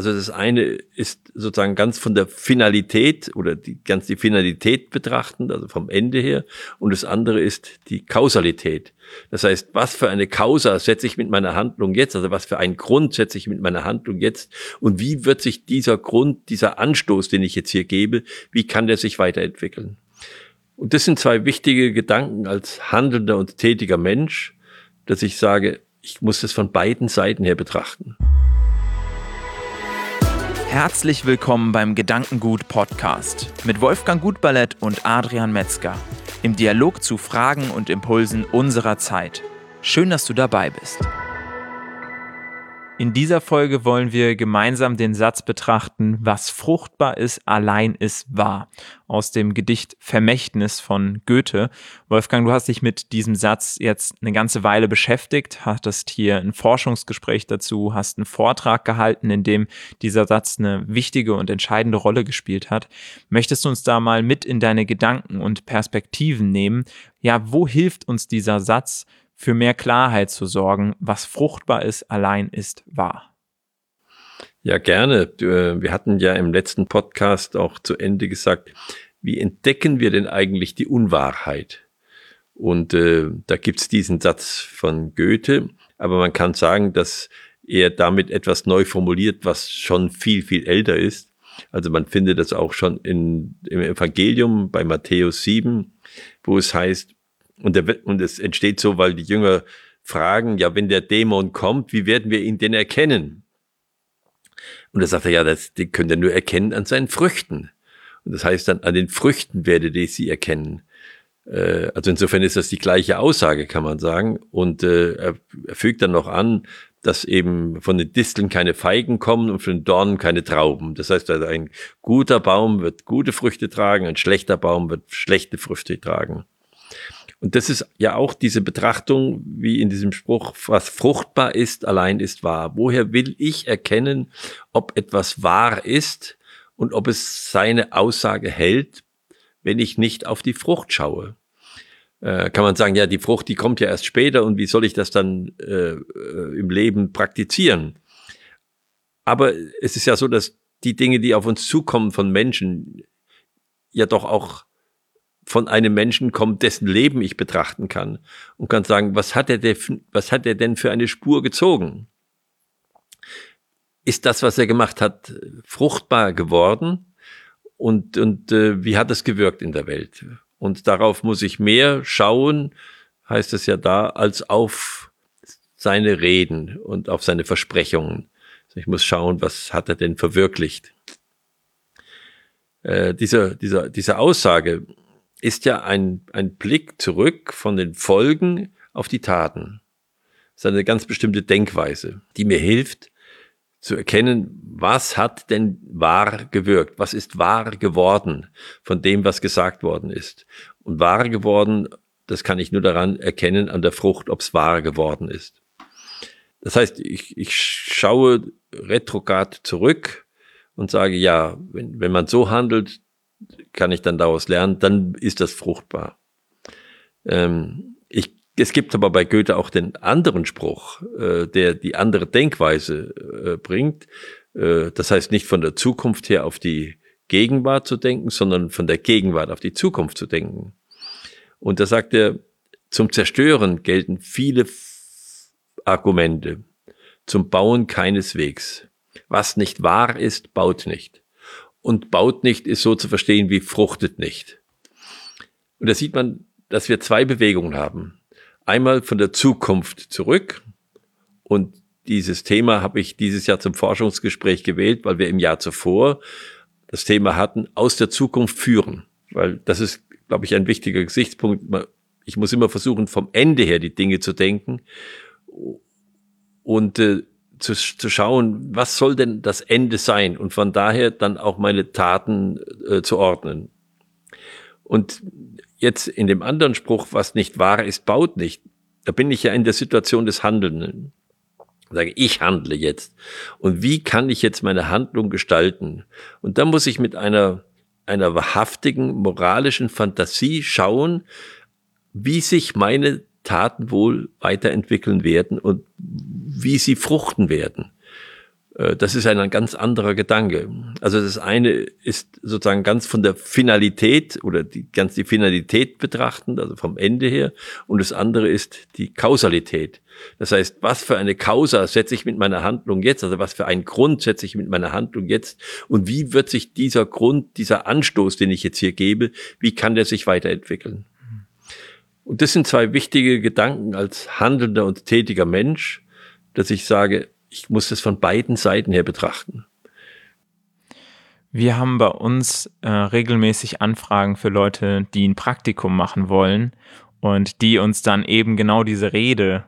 Also das eine ist sozusagen ganz von der Finalität oder die ganz die Finalität betrachtend, also vom Ende her. Und das andere ist die Kausalität. Das heißt, was für eine Causa setze ich mit meiner Handlung jetzt? Also was für einen Grund setze ich mit meiner Handlung jetzt? Und wie wird sich dieser Grund, dieser Anstoß, den ich jetzt hier gebe, wie kann der sich weiterentwickeln? Und das sind zwei wichtige Gedanken als handelnder und tätiger Mensch, dass ich sage, ich muss das von beiden Seiten her betrachten. Herzlich willkommen beim Gedankengut Podcast mit Wolfgang Gutballett und Adrian Metzger im Dialog zu Fragen und Impulsen unserer Zeit. Schön, dass du dabei bist. In dieser Folge wollen wir gemeinsam den Satz betrachten, was fruchtbar ist, allein ist wahr. Aus dem Gedicht Vermächtnis von Goethe. Wolfgang, du hast dich mit diesem Satz jetzt eine ganze Weile beschäftigt, hattest hier ein Forschungsgespräch dazu, hast einen Vortrag gehalten, in dem dieser Satz eine wichtige und entscheidende Rolle gespielt hat. Möchtest du uns da mal mit in deine Gedanken und Perspektiven nehmen? Ja, wo hilft uns dieser Satz? Für mehr Klarheit zu sorgen. Was fruchtbar ist, allein ist wahr. Ja, gerne. Äh, wir hatten ja im letzten Podcast auch zu Ende gesagt, wie entdecken wir denn eigentlich die Unwahrheit? Und äh, da gibt's diesen Satz von Goethe, aber man kann sagen, dass er damit etwas neu formuliert, was schon viel, viel älter ist. Also man findet das auch schon in, im Evangelium bei Matthäus 7, wo es heißt, und, der, und es entsteht so, weil die Jünger fragen, ja, wenn der Dämon kommt, wie werden wir ihn denn erkennen? Und da sagt er, ja, das die könnt ihr nur erkennen an seinen Früchten. Und das heißt dann, an den Früchten werdet ihr sie erkennen. Äh, also insofern ist das die gleiche Aussage, kann man sagen. Und äh, er fügt dann noch an, dass eben von den Disteln keine Feigen kommen und von den Dornen keine Trauben. Das heißt, also ein guter Baum wird gute Früchte tragen, ein schlechter Baum wird schlechte Früchte tragen. Und das ist ja auch diese Betrachtung, wie in diesem Spruch, was fruchtbar ist, allein ist wahr. Woher will ich erkennen, ob etwas wahr ist und ob es seine Aussage hält, wenn ich nicht auf die Frucht schaue? Äh, kann man sagen, ja, die Frucht, die kommt ja erst später und wie soll ich das dann äh, äh im Leben praktizieren? Aber es ist ja so, dass die Dinge, die auf uns zukommen von Menschen, ja doch auch von einem Menschen kommt, dessen Leben ich betrachten kann und kann sagen, was hat er denn, was hat er denn für eine Spur gezogen? Ist das, was er gemacht hat, fruchtbar geworden? Und, und äh, wie hat es gewirkt in der Welt? Und darauf muss ich mehr schauen, heißt es ja da, als auf seine Reden und auf seine Versprechungen. Also ich muss schauen, was hat er denn verwirklicht? Äh, dieser, dieser, diese Aussage, ist ja ein, ein Blick zurück von den Folgen auf die Taten. Das ist eine ganz bestimmte Denkweise, die mir hilft zu erkennen, was hat denn wahr gewirkt, was ist wahr geworden von dem, was gesagt worden ist. Und wahr geworden, das kann ich nur daran erkennen, an der Frucht, ob es wahr geworden ist. Das heißt, ich, ich schaue retrograd zurück und sage, ja, wenn, wenn man so handelt, kann ich dann daraus lernen, dann ist das fruchtbar. Ähm, ich, es gibt aber bei Goethe auch den anderen Spruch, äh, der die andere Denkweise äh, bringt. Äh, das heißt nicht von der Zukunft her auf die Gegenwart zu denken, sondern von der Gegenwart auf die Zukunft zu denken. Und da sagt er, zum Zerstören gelten viele Argumente, zum Bauen keineswegs. Was nicht wahr ist, baut nicht und baut nicht ist so zu verstehen wie fruchtet nicht. Und da sieht man, dass wir zwei Bewegungen haben. Einmal von der Zukunft zurück und dieses Thema habe ich dieses Jahr zum Forschungsgespräch gewählt, weil wir im Jahr zuvor das Thema hatten, aus der Zukunft führen. Weil das ist, glaube ich, ein wichtiger Gesichtspunkt. Ich muss immer versuchen, vom Ende her die Dinge zu denken. Und äh, zu, zu schauen, was soll denn das Ende sein und von daher dann auch meine Taten äh, zu ordnen. Und jetzt in dem anderen Spruch, was nicht wahr ist, baut nicht. Da bin ich ja in der Situation des Handelnden. Ich sage, ich handle jetzt. Und wie kann ich jetzt meine Handlung gestalten? Und da muss ich mit einer, einer wahrhaftigen moralischen Fantasie schauen, wie sich meine Taten wohl weiterentwickeln werden und wie sie fruchten werden. Äh, das ist ein ganz anderer Gedanke. Also das eine ist sozusagen ganz von der Finalität oder die, ganz die Finalität betrachtend, also vom Ende her. Und das andere ist die Kausalität. Das heißt, was für eine Causa setze ich mit meiner Handlung jetzt? Also was für einen Grund setze ich mit meiner Handlung jetzt? Und wie wird sich dieser Grund, dieser Anstoß, den ich jetzt hier gebe, wie kann der sich weiterentwickeln? Und das sind zwei wichtige Gedanken als handelnder und tätiger Mensch, dass ich sage, ich muss das von beiden Seiten her betrachten. Wir haben bei uns äh, regelmäßig Anfragen für Leute, die ein Praktikum machen wollen und die uns dann eben genau diese Rede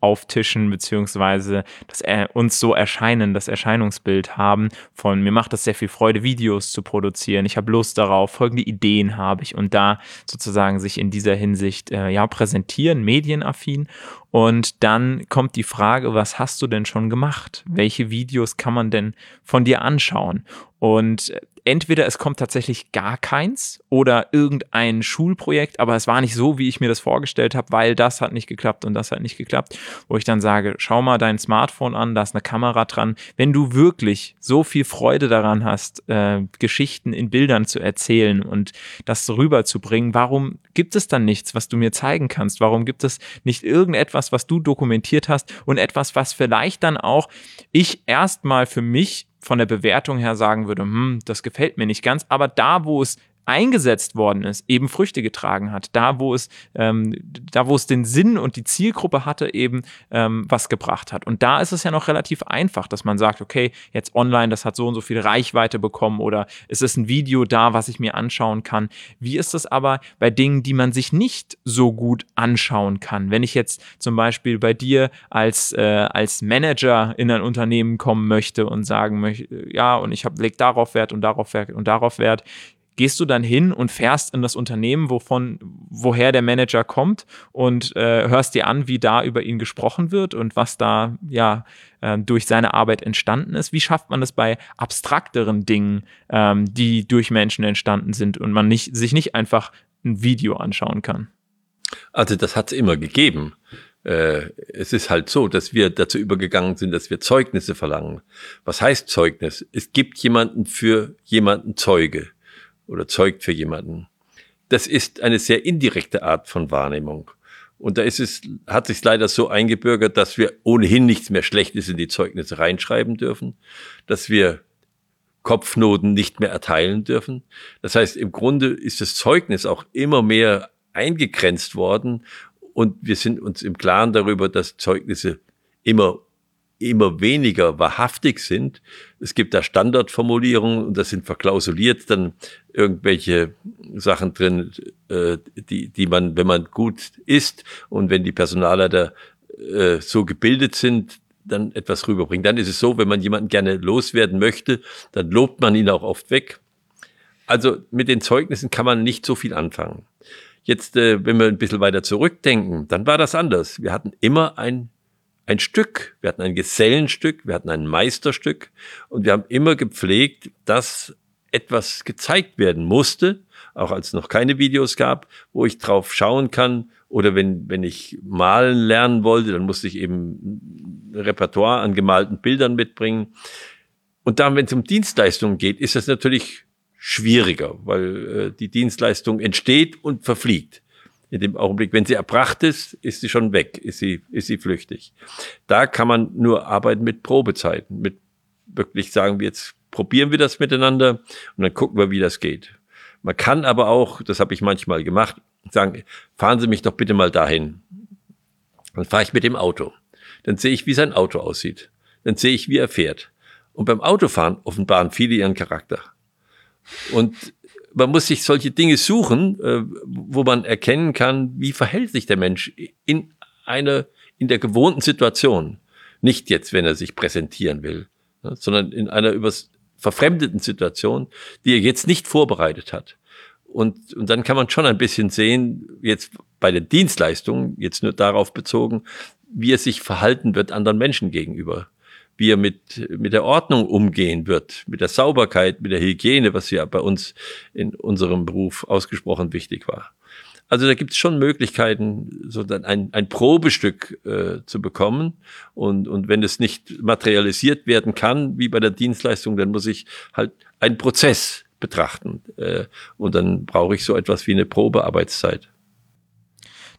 auftischen, beziehungsweise dass er uns so erscheinen, das Erscheinungsbild haben von mir macht es sehr viel Freude, Videos zu produzieren. Ich habe Lust darauf, folgende Ideen habe ich und da sozusagen sich in dieser Hinsicht äh, ja präsentieren, medienaffin. Und dann kommt die Frage, was hast du denn schon gemacht? Welche Videos kann man denn von dir anschauen? Und entweder es kommt tatsächlich gar keins oder irgendein Schulprojekt, aber es war nicht so, wie ich mir das vorgestellt habe, weil das hat nicht geklappt und das hat nicht geklappt, wo ich dann sage, schau mal dein Smartphone an, da ist eine Kamera dran. Wenn du wirklich so viel Freude daran hast, äh, Geschichten in Bildern zu erzählen und das rüberzubringen, warum gibt es dann nichts, was du mir zeigen kannst? Warum gibt es nicht irgendetwas, was du dokumentiert hast und etwas, was vielleicht dann auch ich erstmal für mich von der Bewertung her sagen würde, hm, das gefällt mir nicht ganz, aber da, wo es eingesetzt worden ist, eben Früchte getragen hat. Da, wo es, ähm, da, wo es den Sinn und die Zielgruppe hatte, eben ähm, was gebracht hat. Und da ist es ja noch relativ einfach, dass man sagt, okay, jetzt online, das hat so und so viel Reichweite bekommen oder es ist ein Video da, was ich mir anschauen kann. Wie ist es aber bei Dingen, die man sich nicht so gut anschauen kann? Wenn ich jetzt zum Beispiel bei dir als, äh, als Manager in ein Unternehmen kommen möchte und sagen möchte, ja, und ich habe leg darauf Wert und darauf Wert und darauf Wert, gehst du dann hin und fährst in das Unternehmen, wovon, woher der Manager kommt und äh, hörst dir an, wie da über ihn gesprochen wird und was da ja äh, durch seine Arbeit entstanden ist. Wie schafft man das bei abstrakteren Dingen, ähm, die durch Menschen entstanden sind und man nicht, sich nicht einfach ein Video anschauen kann? Also das hat es immer gegeben. Äh, es ist halt so, dass wir dazu übergegangen sind, dass wir Zeugnisse verlangen. Was heißt Zeugnis? Es gibt jemanden für jemanden Zeuge oder zeugt für jemanden. Das ist eine sehr indirekte Art von Wahrnehmung. Und da ist es, hat sich leider so eingebürgert, dass wir ohnehin nichts mehr Schlechtes in die Zeugnisse reinschreiben dürfen, dass wir Kopfnoten nicht mehr erteilen dürfen. Das heißt, im Grunde ist das Zeugnis auch immer mehr eingegrenzt worden und wir sind uns im Klaren darüber, dass Zeugnisse immer immer weniger wahrhaftig sind. Es gibt da Standardformulierungen und das sind verklausuliert dann irgendwelche Sachen drin, äh, die, die man, wenn man gut ist und wenn die Personalleiter äh, so gebildet sind, dann etwas rüberbringen. Dann ist es so, wenn man jemanden gerne loswerden möchte, dann lobt man ihn auch oft weg. Also mit den Zeugnissen kann man nicht so viel anfangen. Jetzt, äh, wenn wir ein bisschen weiter zurückdenken, dann war das anders. Wir hatten immer ein ein Stück, wir hatten ein Gesellenstück, wir hatten ein Meisterstück und wir haben immer gepflegt, dass etwas gezeigt werden musste, auch als es noch keine Videos gab, wo ich drauf schauen kann. Oder wenn, wenn ich malen lernen wollte, dann musste ich eben ein Repertoire an gemalten Bildern mitbringen. Und dann, wenn es um Dienstleistungen geht, ist das natürlich schwieriger, weil äh, die Dienstleistung entsteht und verfliegt in dem Augenblick, wenn sie erbracht ist, ist sie schon weg, ist sie, ist sie flüchtig. Da kann man nur arbeiten mit Probezeiten, mit wirklich sagen wir jetzt probieren wir das miteinander und dann gucken wir, wie das geht. Man kann aber auch, das habe ich manchmal gemacht, sagen, fahren Sie mich doch bitte mal dahin. Dann fahre ich mit dem Auto. Dann sehe ich, wie sein Auto aussieht. Dann sehe ich, wie er fährt. Und beim Autofahren offenbaren viele ihren Charakter. Und man muss sich solche Dinge suchen, äh, wo man erkennen kann, wie verhält sich der Mensch in einer, in der gewohnten Situation. Nicht jetzt, wenn er sich präsentieren will, ne, sondern in einer übers verfremdeten Situation, die er jetzt nicht vorbereitet hat. Und, und dann kann man schon ein bisschen sehen, jetzt bei den Dienstleistungen, jetzt nur darauf bezogen, wie er sich verhalten wird anderen Menschen gegenüber wie er mit, mit der Ordnung umgehen wird, mit der Sauberkeit, mit der Hygiene, was ja bei uns in unserem Beruf ausgesprochen wichtig war. Also da gibt es schon Möglichkeiten, so dann ein, ein Probestück äh, zu bekommen. Und, und wenn es nicht materialisiert werden kann, wie bei der Dienstleistung, dann muss ich halt einen Prozess betrachten. Äh, und dann brauche ich so etwas wie eine Probearbeitszeit.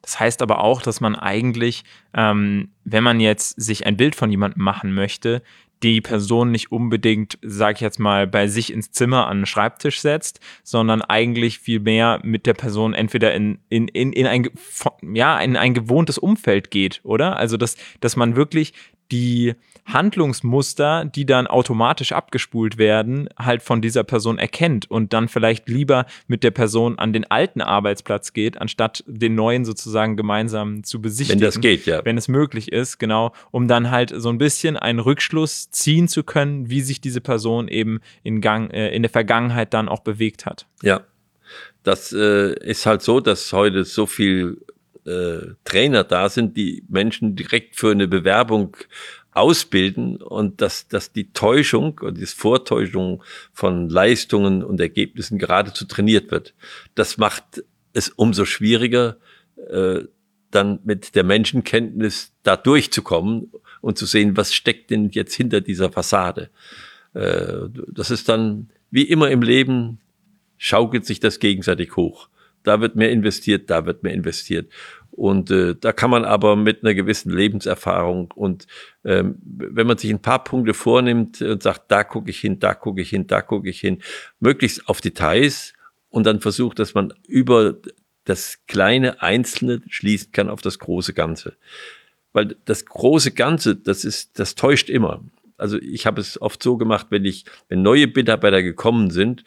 Das heißt aber auch, dass man eigentlich, ähm, wenn man jetzt sich ein Bild von jemandem machen möchte, die Person nicht unbedingt, sag ich jetzt mal, bei sich ins Zimmer an den Schreibtisch setzt, sondern eigentlich viel mehr mit der Person entweder in, in, in, in ein, ja, in ein gewohntes Umfeld geht, oder? Also, dass, dass man wirklich die Handlungsmuster, die dann automatisch abgespult werden, halt von dieser Person erkennt und dann vielleicht lieber mit der Person an den alten Arbeitsplatz geht, anstatt den neuen sozusagen gemeinsam zu besichtigen. Wenn das geht, ja. Wenn es möglich ist, genau, um dann halt so ein bisschen einen Rückschluss ziehen zu können, wie sich diese Person eben in Gang, äh, in der Vergangenheit dann auch bewegt hat. Ja. Das äh, ist halt so, dass heute so viel äh, Trainer da sind, die Menschen direkt für eine Bewerbung ausbilden und dass, dass die Täuschung und die Vortäuschung von Leistungen und Ergebnissen geradezu trainiert wird. Das macht es umso schwieriger, äh, dann mit der Menschenkenntnis da durchzukommen und zu sehen, was steckt denn jetzt hinter dieser Fassade. Äh, das ist dann, wie immer im Leben, schaukelt sich das gegenseitig hoch. Da wird mehr investiert, da wird mehr investiert. Und äh, da kann man aber mit einer gewissen Lebenserfahrung und ähm, wenn man sich ein paar Punkte vornimmt und sagt, da gucke ich hin, da gucke ich hin, da gucke ich hin, möglichst auf Details und dann versucht, dass man über das kleine Einzelne schließen kann auf das große Ganze. Weil das große Ganze, das ist, das täuscht immer. Also ich habe es oft so gemacht, wenn ich, wenn neue Mitarbeiter gekommen sind,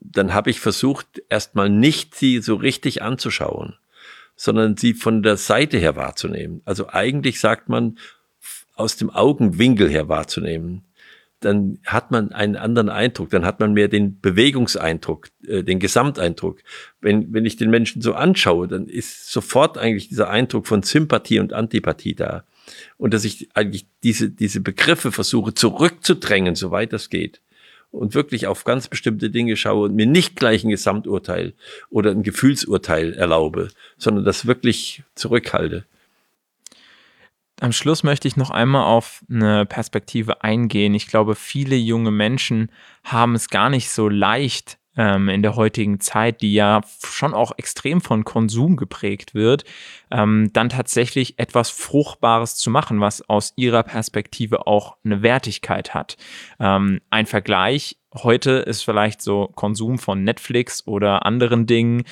dann habe ich versucht, erstmal nicht sie so richtig anzuschauen sondern sie von der Seite her wahrzunehmen. Also eigentlich sagt man, aus dem Augenwinkel her wahrzunehmen. Dann hat man einen anderen Eindruck, dann hat man mehr den Bewegungseindruck, äh, den Gesamteindruck. Wenn, wenn ich den Menschen so anschaue, dann ist sofort eigentlich dieser Eindruck von Sympathie und Antipathie da. Und dass ich eigentlich diese, diese Begriffe versuche zurückzudrängen, soweit das geht und wirklich auf ganz bestimmte Dinge schaue und mir nicht gleich ein Gesamturteil oder ein Gefühlsurteil erlaube, sondern das wirklich zurückhalte. Am Schluss möchte ich noch einmal auf eine Perspektive eingehen. Ich glaube, viele junge Menschen haben es gar nicht so leicht, ähm, in der heutigen Zeit, die ja schon auch extrem von Konsum geprägt wird, ähm, dann tatsächlich etwas Fruchtbares zu machen, was aus ihrer Perspektive auch eine Wertigkeit hat. Ähm, ein Vergleich heute ist vielleicht so Konsum von Netflix oder anderen Dingen,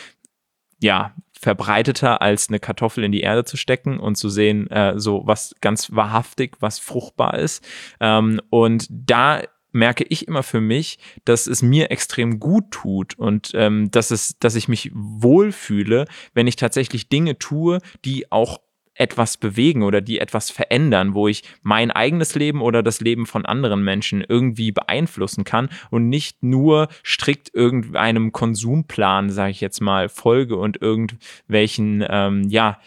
ja, verbreiteter als eine Kartoffel in die Erde zu stecken und zu sehen, äh, so was ganz wahrhaftig, was fruchtbar ist. Ähm, und da merke ich immer für mich, dass es mir extrem gut tut und ähm, dass es, dass ich mich wohlfühle, wenn ich tatsächlich Dinge tue, die auch etwas bewegen oder die etwas verändern, wo ich mein eigenes Leben oder das Leben von anderen Menschen irgendwie beeinflussen kann und nicht nur strikt irgendeinem Konsumplan, sage ich jetzt mal, folge und irgendwelchen, ähm, ja,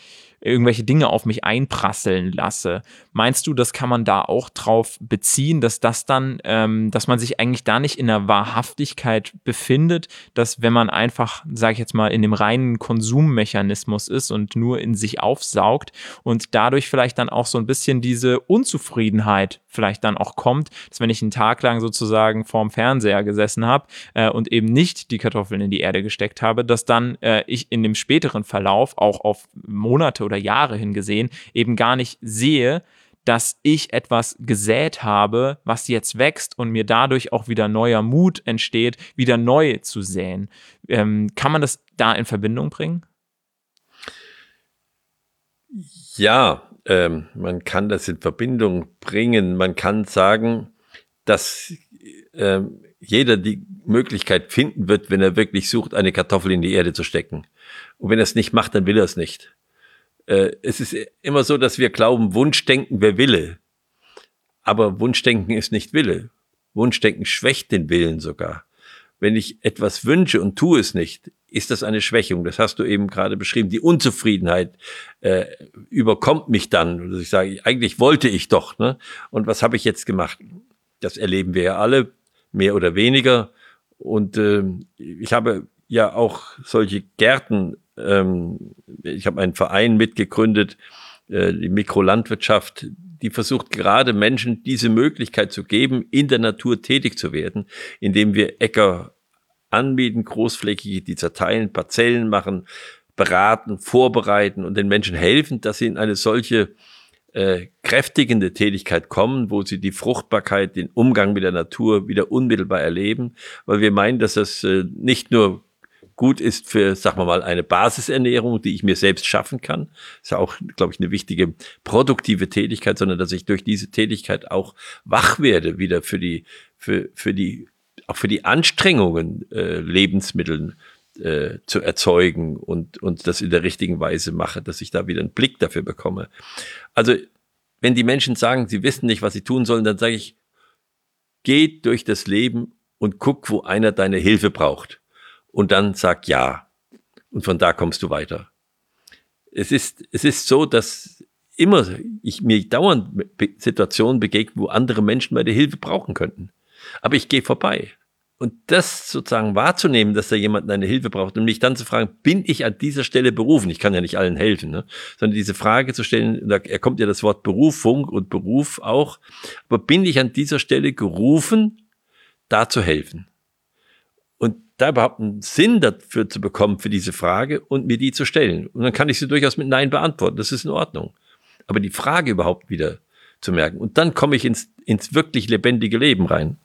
irgendwelche Dinge auf mich einprasseln lasse. Meinst du, das kann man da auch drauf beziehen, dass das dann, ähm, dass man sich eigentlich da nicht in der Wahrhaftigkeit befindet, dass wenn man einfach, sage ich jetzt mal, in dem reinen Konsummechanismus ist und nur in sich aufsaugt und dadurch vielleicht dann auch so ein bisschen diese Unzufriedenheit vielleicht dann auch kommt, dass wenn ich einen Tag lang sozusagen vorm Fernseher gesessen habe äh, und eben nicht die Kartoffeln in die Erde gesteckt habe, dass dann äh, ich in dem späteren Verlauf auch auf Monate oder Jahre hingesehen eben gar nicht sehe, dass ich etwas gesät habe, was jetzt wächst und mir dadurch auch wieder neuer Mut entsteht, wieder neu zu säen. Ähm, kann man das da in Verbindung bringen? Ja, ähm, man kann das in Verbindung bringen. Man kann sagen, dass ähm, jeder die Möglichkeit finden wird, wenn er wirklich sucht, eine Kartoffel in die Erde zu stecken. Und wenn er es nicht macht, dann will er es nicht äh, es ist immer so, dass wir glauben, Wunschdenken wäre Wille. Aber Wunschdenken ist nicht Wille. Wunschdenken schwächt den Willen sogar. Wenn ich etwas wünsche und tue es nicht, ist das eine Schwächung. Das hast du eben gerade beschrieben. Die Unzufriedenheit äh, überkommt mich dann. Und ich sage, eigentlich wollte ich doch. Ne? Und was habe ich jetzt gemacht? Das erleben wir ja alle, mehr oder weniger. Und äh, ich habe ja auch solche Gärten. Ähm, ich habe einen Verein mitgegründet, äh, die Mikrolandwirtschaft, die versucht gerade Menschen diese Möglichkeit zu geben, in der Natur tätig zu werden, indem wir Äcker anbieten, großflächige, die zerteilen, Parzellen machen, beraten, vorbereiten und den Menschen helfen, dass sie in eine solche äh, kräftigende Tätigkeit kommen, wo sie die Fruchtbarkeit, den Umgang mit der Natur wieder unmittelbar erleben, weil wir meinen, dass das äh, nicht nur gut ist für, sagen wir mal, eine Basisernährung, die ich mir selbst schaffen kann. Ist ja auch, glaube ich, eine wichtige produktive Tätigkeit, sondern dass ich durch diese Tätigkeit auch wach werde wieder für die, für, für die, auch für die Anstrengungen, äh, Lebensmitteln äh, zu erzeugen und, und das in der richtigen Weise mache, dass ich da wieder einen Blick dafür bekomme. Also, wenn die Menschen sagen, sie wissen nicht, was sie tun sollen, dann sage ich, geh durch das Leben und guck, wo einer deine Hilfe braucht. Und dann sag ja. Und von da kommst du weiter. Es ist, es ist so, dass immer ich mir dauernd Situationen begegne, wo andere Menschen meine Hilfe brauchen könnten. Aber ich gehe vorbei. Und das sozusagen wahrzunehmen, dass da jemand eine Hilfe braucht und mich dann zu fragen, bin ich an dieser Stelle berufen? Ich kann ja nicht allen helfen, ne? sondern diese Frage zu stellen, da kommt ja das Wort Berufung und Beruf auch, aber bin ich an dieser Stelle gerufen, da zu helfen? Und da überhaupt einen Sinn dafür zu bekommen, für diese Frage und mir die zu stellen. Und dann kann ich sie durchaus mit Nein beantworten, das ist in Ordnung. Aber die Frage überhaupt wieder zu merken. Und dann komme ich ins, ins wirklich lebendige Leben rein.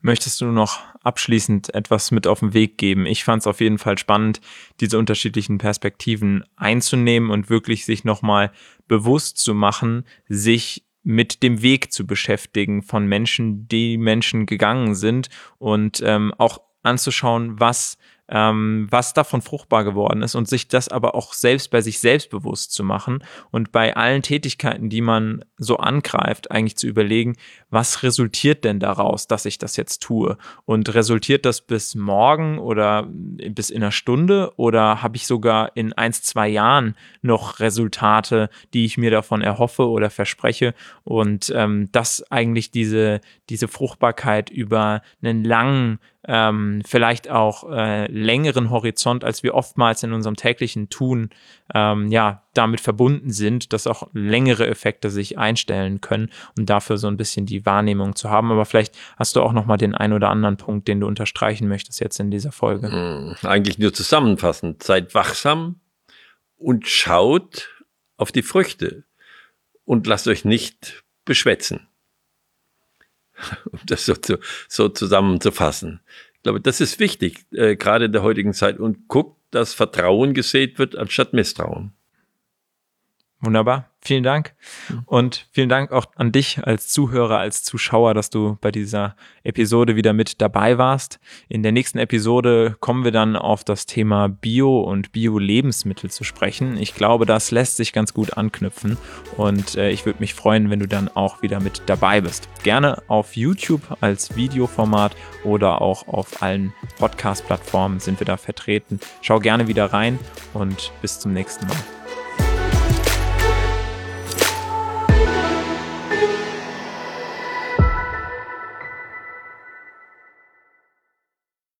Möchtest du noch abschließend etwas mit auf den Weg geben? Ich fand es auf jeden Fall spannend, diese unterschiedlichen Perspektiven einzunehmen und wirklich sich nochmal bewusst zu machen, sich mit dem Weg zu beschäftigen von Menschen, die Menschen gegangen sind und ähm, auch anzuschauen, was ähm, was davon fruchtbar geworden ist und sich das aber auch selbst bei sich selbst bewusst zu machen und bei allen Tätigkeiten, die man so angreift, eigentlich zu überlegen, was resultiert denn daraus, dass ich das jetzt tue? Und resultiert das bis morgen oder bis in einer Stunde oder habe ich sogar in eins, zwei Jahren noch Resultate, die ich mir davon erhoffe oder verspreche? Und ähm, das eigentlich diese, diese Fruchtbarkeit über einen langen ähm, vielleicht auch äh, längeren Horizont, als wir oftmals in unserem täglichen Tun ähm, ja damit verbunden sind, dass auch längere Effekte sich einstellen können und dafür so ein bisschen die Wahrnehmung zu haben. Aber vielleicht hast du auch noch mal den ein oder anderen Punkt, den du unterstreichen möchtest jetzt in dieser Folge. Hm, eigentlich nur zusammenfassend: Seid wachsam und schaut auf die Früchte und lasst euch nicht beschwätzen um das so, zu, so zusammenzufassen. Glaube, das ist wichtig, äh, gerade in der heutigen Zeit. Und guckt, dass Vertrauen gesät wird anstatt Misstrauen. Wunderbar. Vielen Dank. Und vielen Dank auch an dich als Zuhörer, als Zuschauer, dass du bei dieser Episode wieder mit dabei warst. In der nächsten Episode kommen wir dann auf das Thema Bio und Bio-Lebensmittel zu sprechen. Ich glaube, das lässt sich ganz gut anknüpfen und äh, ich würde mich freuen, wenn du dann auch wieder mit dabei bist. Gerne auf YouTube als Videoformat oder auch auf allen Podcast-Plattformen sind wir da vertreten. Schau gerne wieder rein und bis zum nächsten Mal.